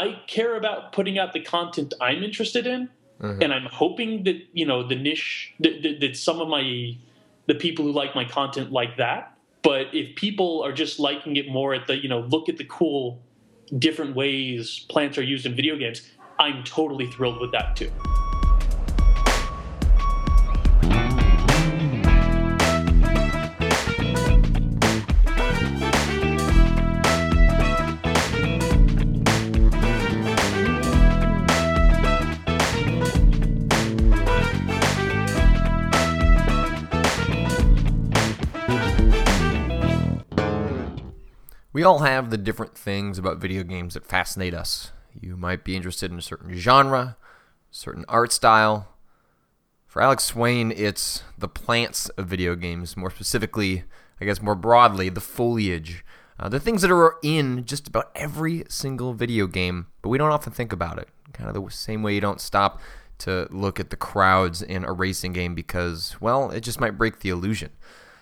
I care about putting out the content I'm interested in, mm-hmm. and I'm hoping that you know the niche that, that, that some of my the people who like my content like that. But if people are just liking it more at the you know look at the cool different ways plants are used in video games, I'm totally thrilled with that too. We all have the different things about video games that fascinate us. You might be interested in a certain genre, certain art style. For Alex Swain, it's the plants of video games, more specifically, I guess more broadly, the foliage. Uh, the things that are in just about every single video game, but we don't often think about it. Kind of the same way you don't stop to look at the crowds in a racing game because, well, it just might break the illusion.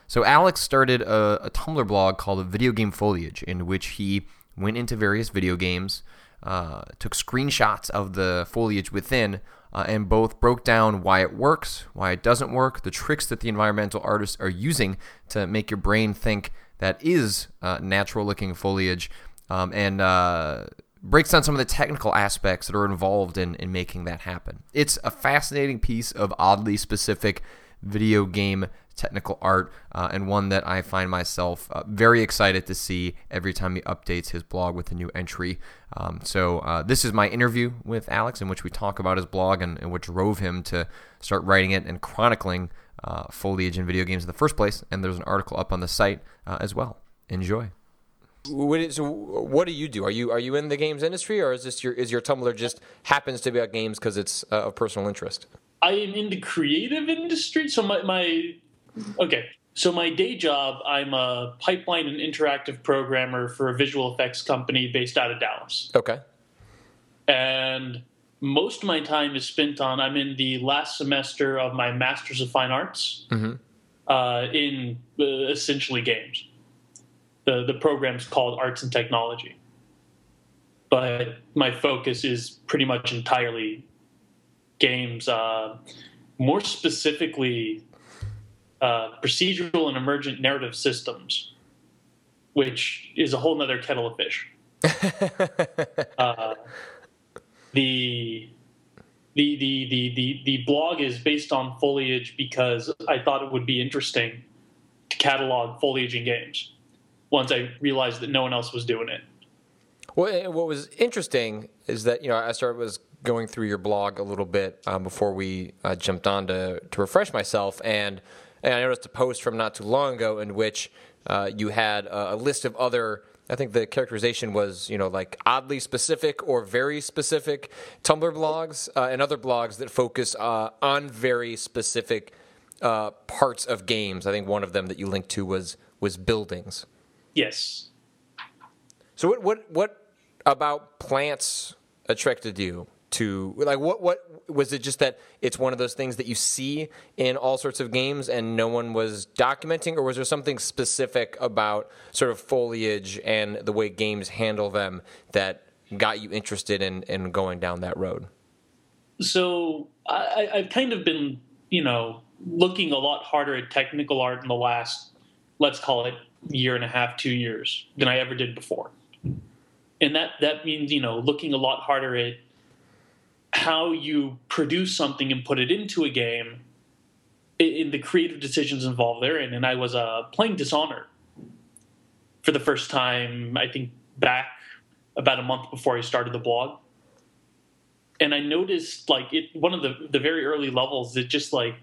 So Alex started a, a Tumblr blog called Video Game Foliage, in which he went into various video games, uh, took screenshots of the foliage within, uh, and both broke down why it works, why it doesn't work, the tricks that the environmental artists are using to make your brain think that is uh, natural looking foliage, um, and uh, breaks down some of the technical aspects that are involved in, in making that happen. It's a fascinating piece of oddly specific video game technical art, uh, and one that I find myself uh, very excited to see every time he updates his blog with a new entry. Um, so, uh, this is my interview with Alex, in which we talk about his blog and, and what drove him to start writing it and chronicling uh, foliage in video games in the first place. And there's an article up on the site uh, as well. Enjoy. What is, so what do you do? Are you are you in the games industry, or is this your is your Tumblr just happens to be about games because it's uh, of personal interest? I am in the creative industry, so my, my Okay. So my day job, I'm a pipeline and interactive programmer for a visual effects company based out of Dallas. Okay. And most of my time is spent on. I'm in the last semester of my Masters of Fine Arts mm-hmm. uh, in uh, essentially games. The the program's called Arts and Technology, but my focus is pretty much entirely games. Uh, more specifically, uh, procedural and emergent narrative systems, which is a whole other kettle of fish. uh, the, the, the, the, the, the blog is based on foliage because I thought it would be interesting to catalog foliage in games once I realized that no one else was doing it. Well, what was interesting is that you know I started was going through your blog a little bit um, before we uh, jumped on to to refresh myself, and and I noticed a post from not too long ago in which uh, you had a, a list of other I think the characterization was, you know, like oddly specific or very specific Tumblr blogs uh, and other blogs that focus uh, on very specific uh, parts of games. I think one of them that you linked to was was buildings. Yes. So what what what about plants attracted you? To like what what was it just that it's one of those things that you see in all sorts of games and no one was documenting or was there something specific about sort of foliage and the way games handle them that got you interested in in going down that road? So I, i've kind of been you know looking a lot harder at technical art in the last let's call it year and a half two years than i ever did before. And that that means you know looking a lot harder at how you produce something and put it into a game in the creative decisions involved therein. And I was uh, playing Dishonored for the first time, I think back about a month before I started the blog. And I noticed like it one of the the very early levels that just like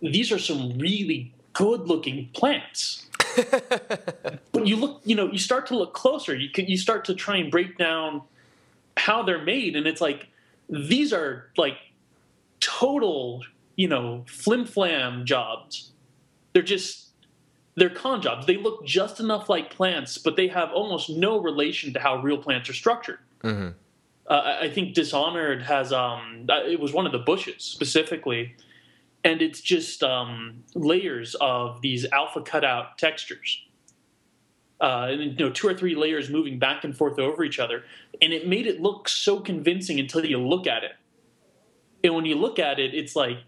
these are some really good looking plants. when you look, you know, you start to look closer. You can you start to try and break down how they're made, and it's like these are like total, you know, flim flam jobs. They're just they're con jobs. They look just enough like plants, but they have almost no relation to how real plants are structured. Mm-hmm. Uh, I think Dishonored has um, uh, it was one of the bushes specifically, and it's just um, layers of these alpha cutout textures. Uh, and you know two or three layers moving back and forth over each other, and it made it look so convincing until you look at it. And when you look at it, it's like,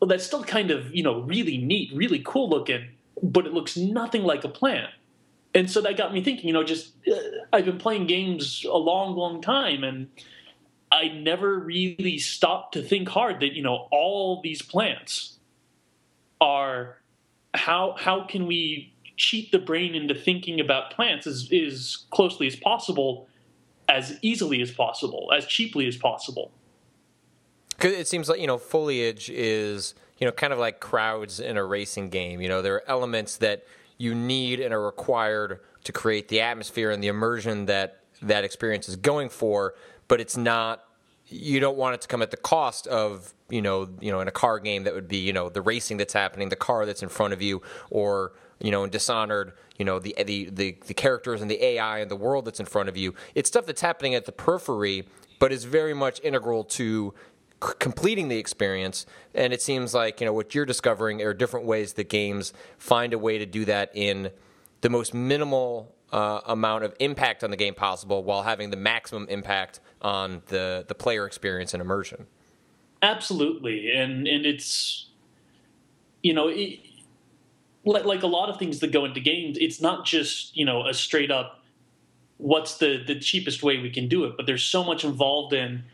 well, that's still kind of you know really neat, really cool looking, but it looks nothing like a plant. And so that got me thinking. You know, just uh, I've been playing games a long, long time, and I never really stopped to think hard that you know all these plants are how how can we cheat the brain into thinking about plants as, as closely as possible, as easily as possible, as cheaply as possible. Because it seems like you know foliage is you know kind of like crowds in a racing game. You know there are elements that you need and are required to create the atmosphere and the immersion that that experience is going for, but it's not. You don't want it to come at the cost of you know you know in a car game that would be you know the racing that's happening, the car that's in front of you, or you know in Dishonored, you know the the the, the characters and the AI and the world that's in front of you. It's stuff that's happening at the periphery, but is very much integral to completing the experience. And it seems like you know what you're discovering are different ways that games find a way to do that in the most minimal uh, amount of impact on the game possible, while having the maximum impact on the the player experience and immersion. Absolutely, and and it's you know. It, like a lot of things that go into games, it's not just you know a straight up what's the the cheapest way we can do it, but there's so much involved in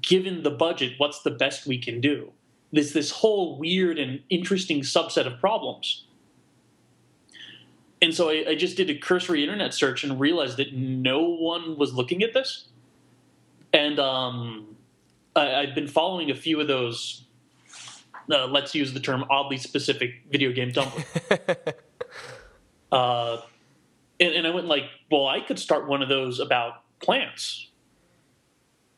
given the budget, what's the best we can do? There's this whole weird and interesting subset of problems. And so I, I, just did a cursory internet search and realized that no one was looking at this. And um, I, have been following a few of those, uh, let's use the term oddly specific video game Tumblr. uh, and, and I went like, well, I could start one of those about plants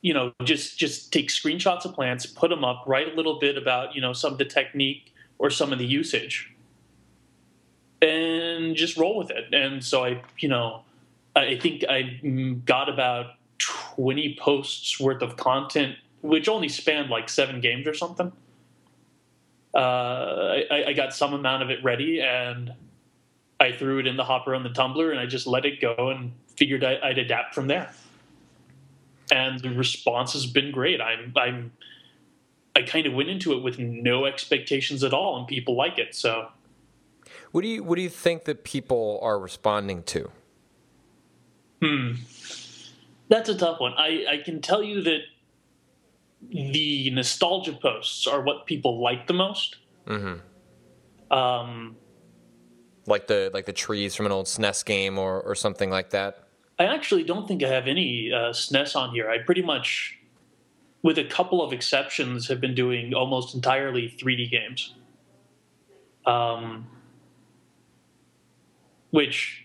you know just just take screenshots of plants put them up write a little bit about you know some of the technique or some of the usage and just roll with it and so i you know i think i got about 20 posts worth of content which only spanned like seven games or something uh, I, I got some amount of it ready and i threw it in the hopper on the tumblr and i just let it go and figured I, i'd adapt from there and the response has been great. I'm I'm I kind of went into it with no expectations at all, and people like it. So, what do you what do you think that people are responding to? Hmm, that's a tough one. I I can tell you that the nostalgia posts are what people like the most. Mm-hmm. Um, like the like the trees from an old SNES game or or something like that. I actually don't think I have any uh, SNES on here. I pretty much, with a couple of exceptions, have been doing almost entirely 3D games. Um, which,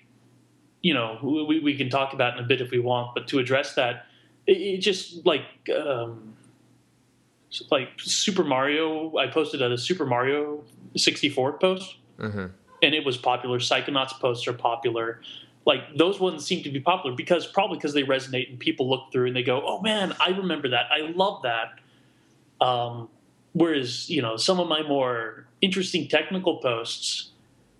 you know, we, we can talk about in a bit if we want, but to address that, it, it just like um, like Super Mario. I posted a Super Mario 64 post, mm-hmm. and it was popular. Psychonauts posts are popular like those ones seem to be popular because probably because they resonate and people look through and they go, "Oh man, I remember that. I love that." Um, whereas you know some of my more interesting technical posts,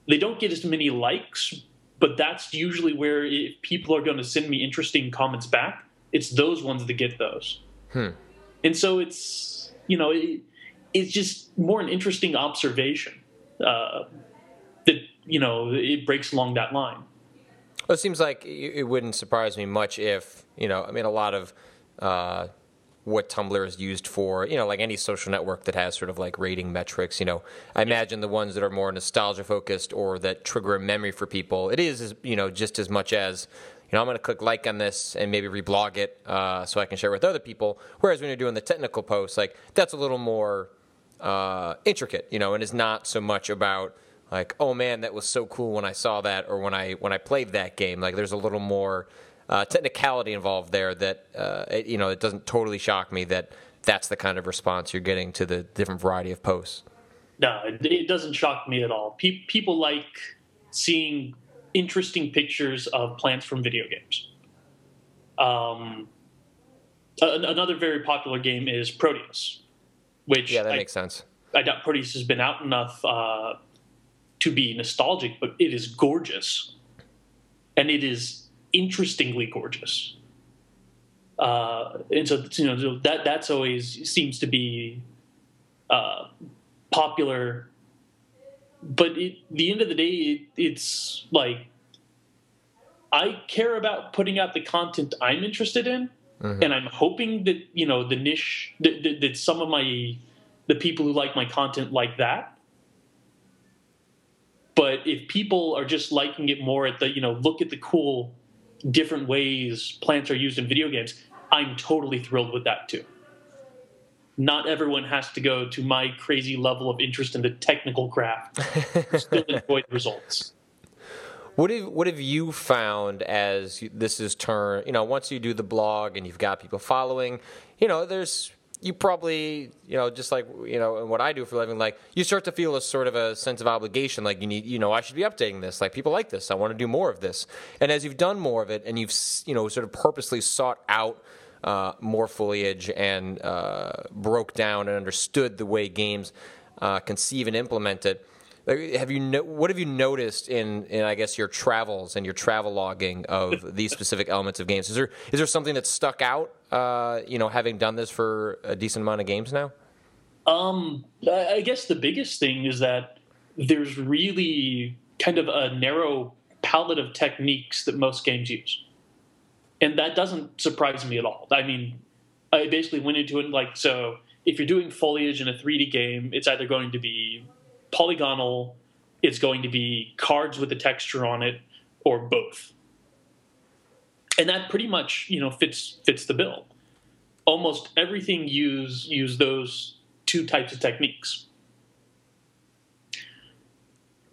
they don't get as many likes, but that's usually where if people are going to send me interesting comments back, it's those ones that get those. Hmm. And so it's you know it, it's just more an interesting observation uh, that you know it breaks along that line. Well, it seems like it wouldn't surprise me much if, you know, I mean, a lot of uh, what Tumblr is used for, you know, like any social network that has sort of like rating metrics, you know, I imagine the ones that are more nostalgia focused or that trigger a memory for people, it is, you know, just as much as, you know, I'm going to click like on this and maybe reblog it uh, so I can share with other people. Whereas when you're doing the technical posts, like that's a little more uh, intricate, you know, and is not so much about, like oh man that was so cool when i saw that or when i when i played that game. Like there's a little more uh, technicality involved there that uh, it, you know it doesn't totally shock me that that's the kind of response you're getting to the different variety of posts. No it, doesn't shock me at all. Pe- people like seeing interesting pictures of plants from video games. Um, another very popular game is Proteus which yeah that I, makes sense. I doubt Proteus has been out enough uh, to be nostalgic, but it is gorgeous. and it is interestingly gorgeous. Uh, and so you know that that's always seems to be uh, popular. But at the end of the day, it, it's like I care about putting out the content I'm interested in, mm-hmm. and I'm hoping that you know the niche that, that, that some of my the people who like my content like that. But if people are just liking it more at the you know look at the cool different ways plants are used in video games, I'm totally thrilled with that too. Not everyone has to go to my crazy level of interest in the technical craft to still enjoy the results. What have what have you found as this is turned? You know, once you do the blog and you've got people following, you know, there's you probably you know just like you know and what I do for a living, like you start to feel a sort of a sense of obligation, like you need you know I should be updating this, like people like this, I want to do more of this, and as you've done more of it and you've you know sort of purposely sought out. Uh, more foliage and uh, broke down and understood the way games uh, conceive and implement it have you no, what have you noticed in, in I guess your travels and your travel logging of these specific elements of games? Is there is there something that stuck out? Uh, you know, having done this for a decent amount of games now. Um, I guess the biggest thing is that there's really kind of a narrow palette of techniques that most games use, and that doesn't surprise me at all. I mean, I basically went into it like so. If you're doing foliage in a 3D game, it's either going to be polygonal, it's going to be cards with a texture on it, or both. And that pretty much, you know, fits fits the bill. Almost everything use use those two types of techniques.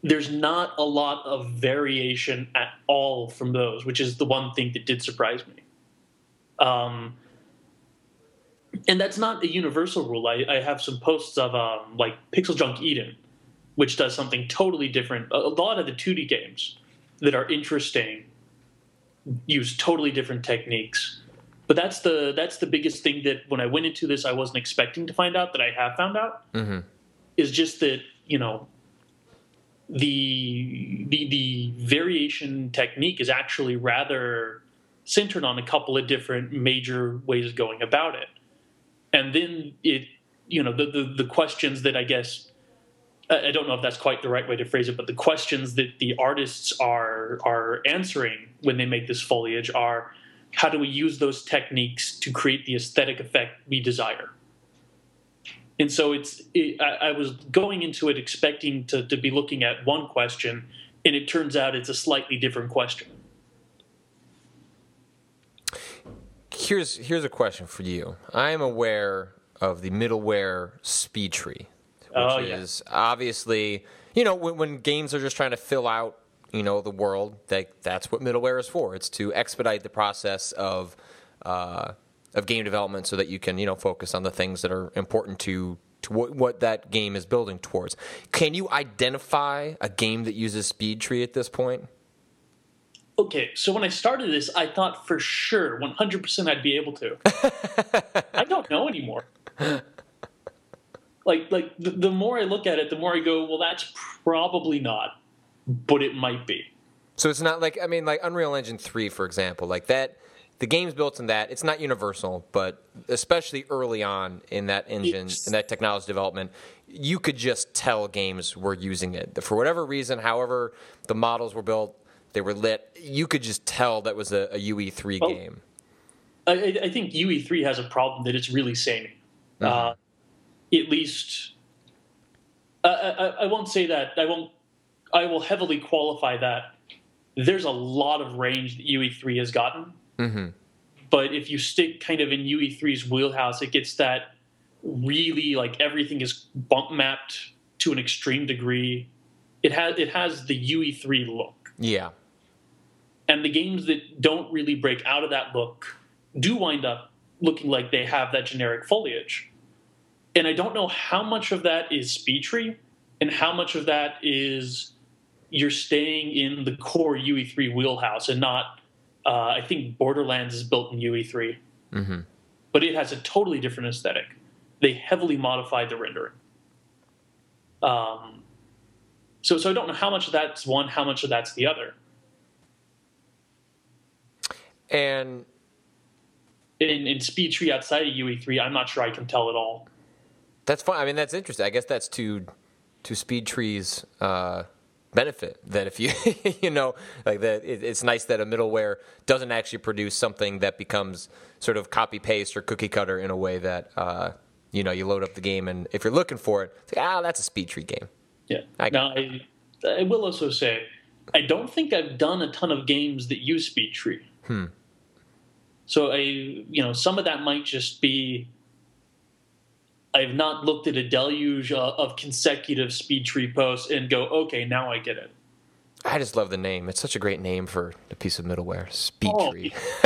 There's not a lot of variation at all from those, which is the one thing that did surprise me. Um, and that's not a universal rule. I, I have some posts of um, like PixelJunk Eden, which does something totally different. A lot of the 2D games that are interesting use totally different techniques. But that's the that's the biggest thing that when I went into this I wasn't expecting to find out that I have found out mm-hmm. is just that you know the the the variation technique is actually rather centered on a couple of different major ways of going about it, and then it you know the the, the questions that I guess I don't know if that's quite the right way to phrase it, but the questions that the artists are are answering when they make this foliage are how do we use those techniques to create the aesthetic effect we desire? And so it's it, I, I, was going into it expecting to, to be looking at one question, and it turns out it's a slightly different question. Here's here's a question for you. I am aware of the middleware SpeedTree oh, yeah. is obviously you know when, when games are just trying to fill out you know the world that that's what middleware is for. It's to expedite the process of uh, of game development so that you can you know focus on the things that are important to to what, what that game is building towards. Can you identify a game that uses SpeedTree at this point? Okay, so when I started this, I thought for sure, 100% I'd be able to. I don't know anymore like like the, the more I look at it, the more I go, well, that's probably not, but it might be. So it's not like I mean, like Unreal Engine three, for example, like that. The game's built in that. It's not universal, but especially early on in that engine, it's, in that technology development, you could just tell games were using it for whatever reason. However, the models were built, they were lit. You could just tell that was a, a UE3 well, game. I, I, think UE3 has a problem that it's really samey. Mm-hmm. Uh, at least I, I, I won't say that I won't I will heavily qualify that there's a lot of range that UE3 has gotten. Mm-hmm. But if you stick kind of in UE3's wheelhouse, it gets that really like everything is bump mapped to an extreme degree. It has it has the UE3 look. Yeah. And the games that don't really break out of that look do wind up looking like they have that generic foliage and I don't know how much of that is SpeedTree and how much of that is you're staying in the core UE3 wheelhouse and not. Uh, I think Borderlands is built in UE3, mm-hmm. but it has a totally different aesthetic. They heavily modified the rendering. Um, so, so I don't know how much of that's one, how much of that's the other. And in, in Speed Tree outside of UE3, I'm not sure I can tell at all. That's fine. I mean, that's interesting. I guess that's to to Speed Tree's uh, benefit. That if you you know like that, it, it's nice that a middleware doesn't actually produce something that becomes sort of copy paste or cookie cutter in a way that uh, you know you load up the game and if you're looking for it, it's like, ah, that's a Speed Tree game. Yeah. I- now, I, I will also say, I don't think I've done a ton of games that use Speed Tree. Hmm. So I, you know, some of that might just be I've not looked at a deluge of consecutive Speed Tree posts and go, okay, now I get it. I just love the name. It's such a great name for a piece of middleware. Speed Oh, Tree.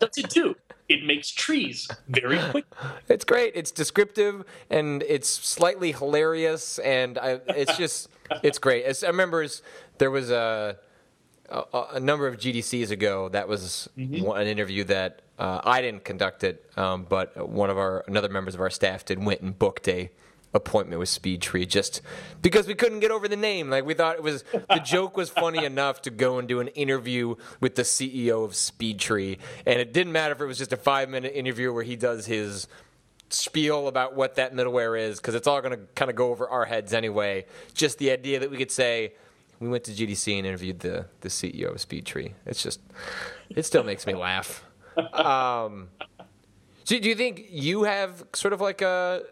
That's it too. It makes trees very quick. It's great. It's descriptive and it's slightly hilarious, and I, it's just it's great. I remember, there was a, a a number of GDCs ago that was one, an interview that uh, I didn't conduct it, um, but one of our another members of our staff did. Went and booked a appointment with Speed Tree just because we couldn't get over the name. Like we thought it was the joke was funny enough to go and do an interview with the CEO of Speed Tree, and it didn't matter if it was just a five minute interview where he does his spiel about what that middleware is because it's all going to kind of go over our heads anyway. Just the idea that we could say we went to GDC and interviewed the the CEO of SpeedTree. It's just it still makes me laugh. Um, so do you think you have sort of like a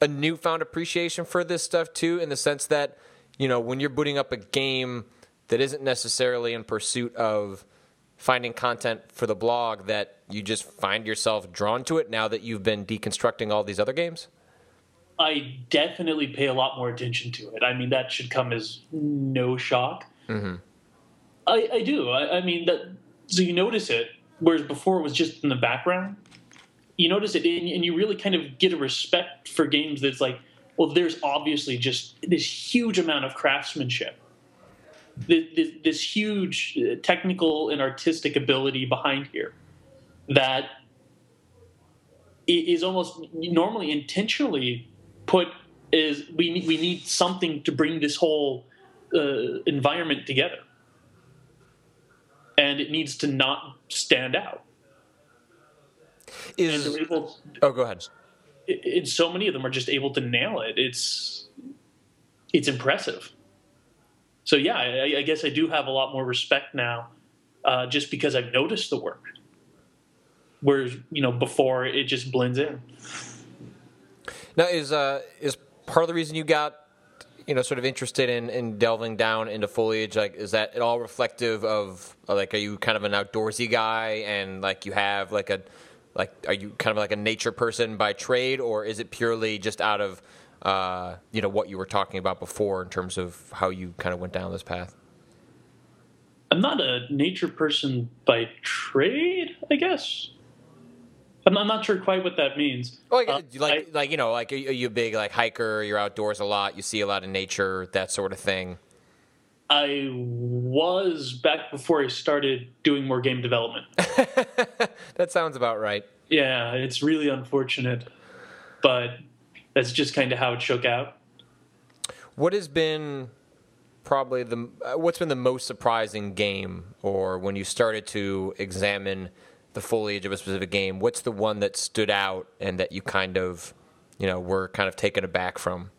a newfound appreciation for this stuff too, in the sense that you know when you're booting up a game that isn't necessarily in pursuit of finding content for the blog, that you just find yourself drawn to it now that you've been deconstructing all these other games. I definitely pay a lot more attention to it. I mean, that should come as no shock. Mm-hmm. I, I do. I, I mean, that so you notice it, whereas before it was just in the background. You notice it, and, and you really kind of get a respect for games that's like, well, there's obviously just this huge amount of craftsmanship, this, this, this huge uh, technical and artistic ability behind here that is almost normally intentionally put is we need, we need something to bring this whole uh, environment together. And it needs to not stand out. Is able oh, go ahead. it, so many of them are just able to nail it. It's it's impressive. So yeah I, I guess i do have a lot more respect now uh, just because i've noticed the work. Whereas you know before it just blends in Now, is uh, is part of the reason you got you know sort of interested in, in delving down into foliage like is that at all reflective of like are you kind of an outdoorsy guy and like you have like a like are you kind of like a nature person by trade or is it purely just out of uh, you know what you were talking about before in terms of how you kind of went down this path I'm not a nature person by trade, I guess. I'm I'm not sure quite what that means. oh like, Uh, like I- like you know like are you a big like hiker you're outdoors a lot you see a lot of nature that sort of thing I was back before I started doing more game development. that sounds about right yeah, it's really unfortunate, but that's just kind of how it shook out. What has been probably the what's been the most surprising game, or when you started to examine the foliage of a specific game? What's the one that stood out and that you kind of, you know, were kind of taken aback from?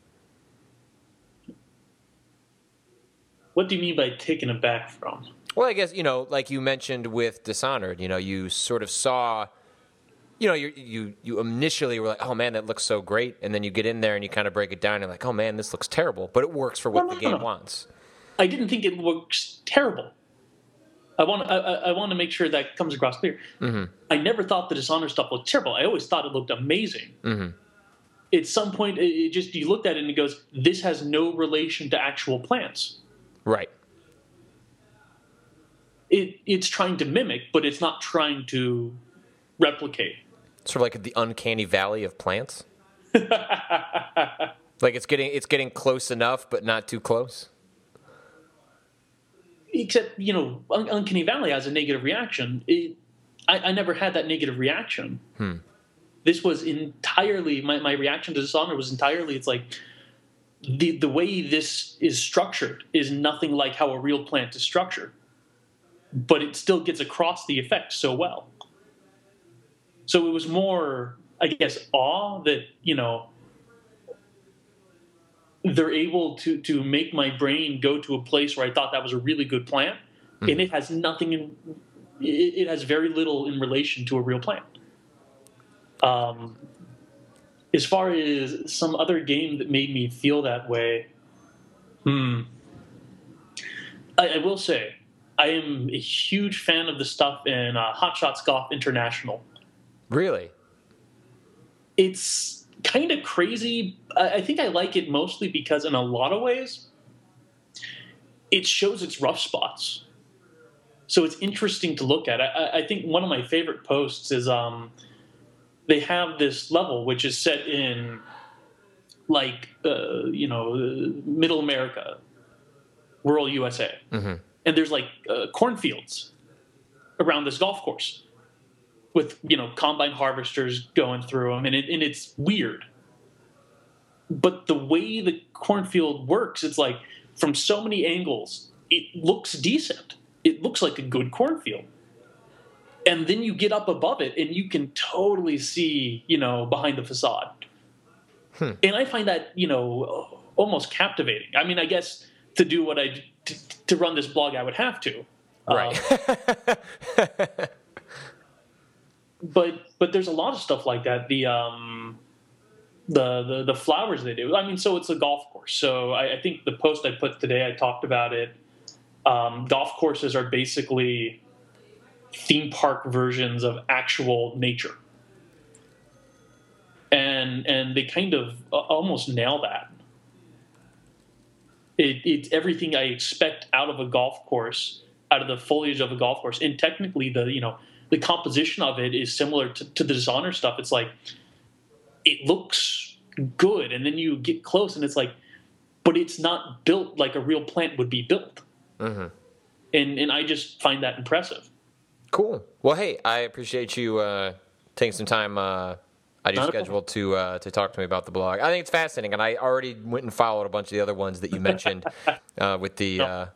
What do you mean by taken aback from? Well, I guess you know, like you mentioned with Dishonored, you know, you sort of saw, you know, you you you initially were like, oh man, that looks so great, and then you get in there and you kind of break it down, and you're like, oh man, this looks terrible, but it works for what No, the game no. wants. I didn't think it looks terrible. I want I, I want to make sure that comes across clear. I never thought the Dishonored stuff looked terrible. I always thought it looked amazing. Mhm. At some point, it, it just you looked at it and it goes, "This has no relation to actual plants." Right. It it's trying to mimic, but it's not trying to replicate. Sort of like the uncanny valley of plants. like it's getting it's getting close enough, but not too close. Except you know, Un- Uncanny Valley has a negative reaction. It, I, I never had that negative reaction. Hmm. This was entirely my, my reaction to Dishonored was entirely. It's like the the way this is structured is nothing like how a real plant is structured. but it still gets across the effect so well. So it was more, I guess, awe that you know they're able to to make my brain go to a place where I thought that was a really good plan, mm-hmm. and it has nothing in it, it, has very little in relation to a real plan. Um, as far as some other game that made me feel that way, hmm, I, I will say I am a huge fan of the stuff in uh, Hot Shots Golf International. Really? It's kind of crazy. I think I like it mostly because, in a lot of ways, it shows its rough spots. So it's interesting to look at. I, I think one of my favorite posts is um, they have this level which is set in like uh, you know middle America, rural USA, mm-hmm. and there's like uh, cornfields around this golf course with you know combine harvesters going through them, and it, and it's weird. But the way the cornfield works, it's like from so many angles, it looks decent. It looks like a good cornfield. And then you get up above it, and you can totally see, you know, behind the facade. Hmm. And I find that, you know, almost captivating. I mean, I guess to do what I to, to run this blog, I would have to. Right. Um, but but there's a lot of stuff like that. The um, the the the flowers they do. I mean, so it's a golf course. So I, I think the post I put today, I talked about it. Um, golf courses are basically theme park versions of actual nature, and and they kind of almost nail that. It, it's everything I expect out of a golf course, out of the foliage of a golf course, and technically the you know the composition of it is similar to, to the Dishonored stuff. It's like it looks good, and then you get close, and it's like, but it's not built like a real plant would be built. Mm-hmm. And and I just find that impressive. Cool. Well, hey, I appreciate you uh, taking some time. Uh, I do schedule to uh, to talk to me about the blog. I think it's fascinating, and I already went and followed a bunch of the other ones that you mentioned uh, with the. No uh,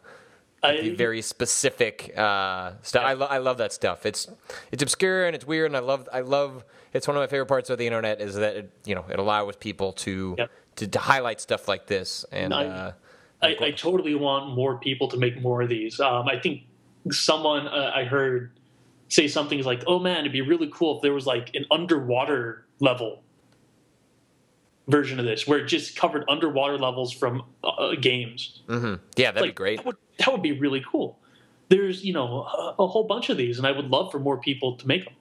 I, very specific uh, stuff. I, lo- I love that stuff. It's it's obscure and it's weird, and I love I love. It's one of my favorite parts of the internet is that it, you know it allows people to, yep. to, to highlight stuff like this. And I, uh, I, I, totally want more people to make more of these. Um, I think someone uh, I heard say something like, "Oh man, it'd be really cool if there was like an underwater level." Version of this where it just covered underwater levels from uh, games mm-hmm. yeah that'd like, be great that would, that would be really cool. There's, you know, a, a, whole bunch of these, and I would love for more people to make them.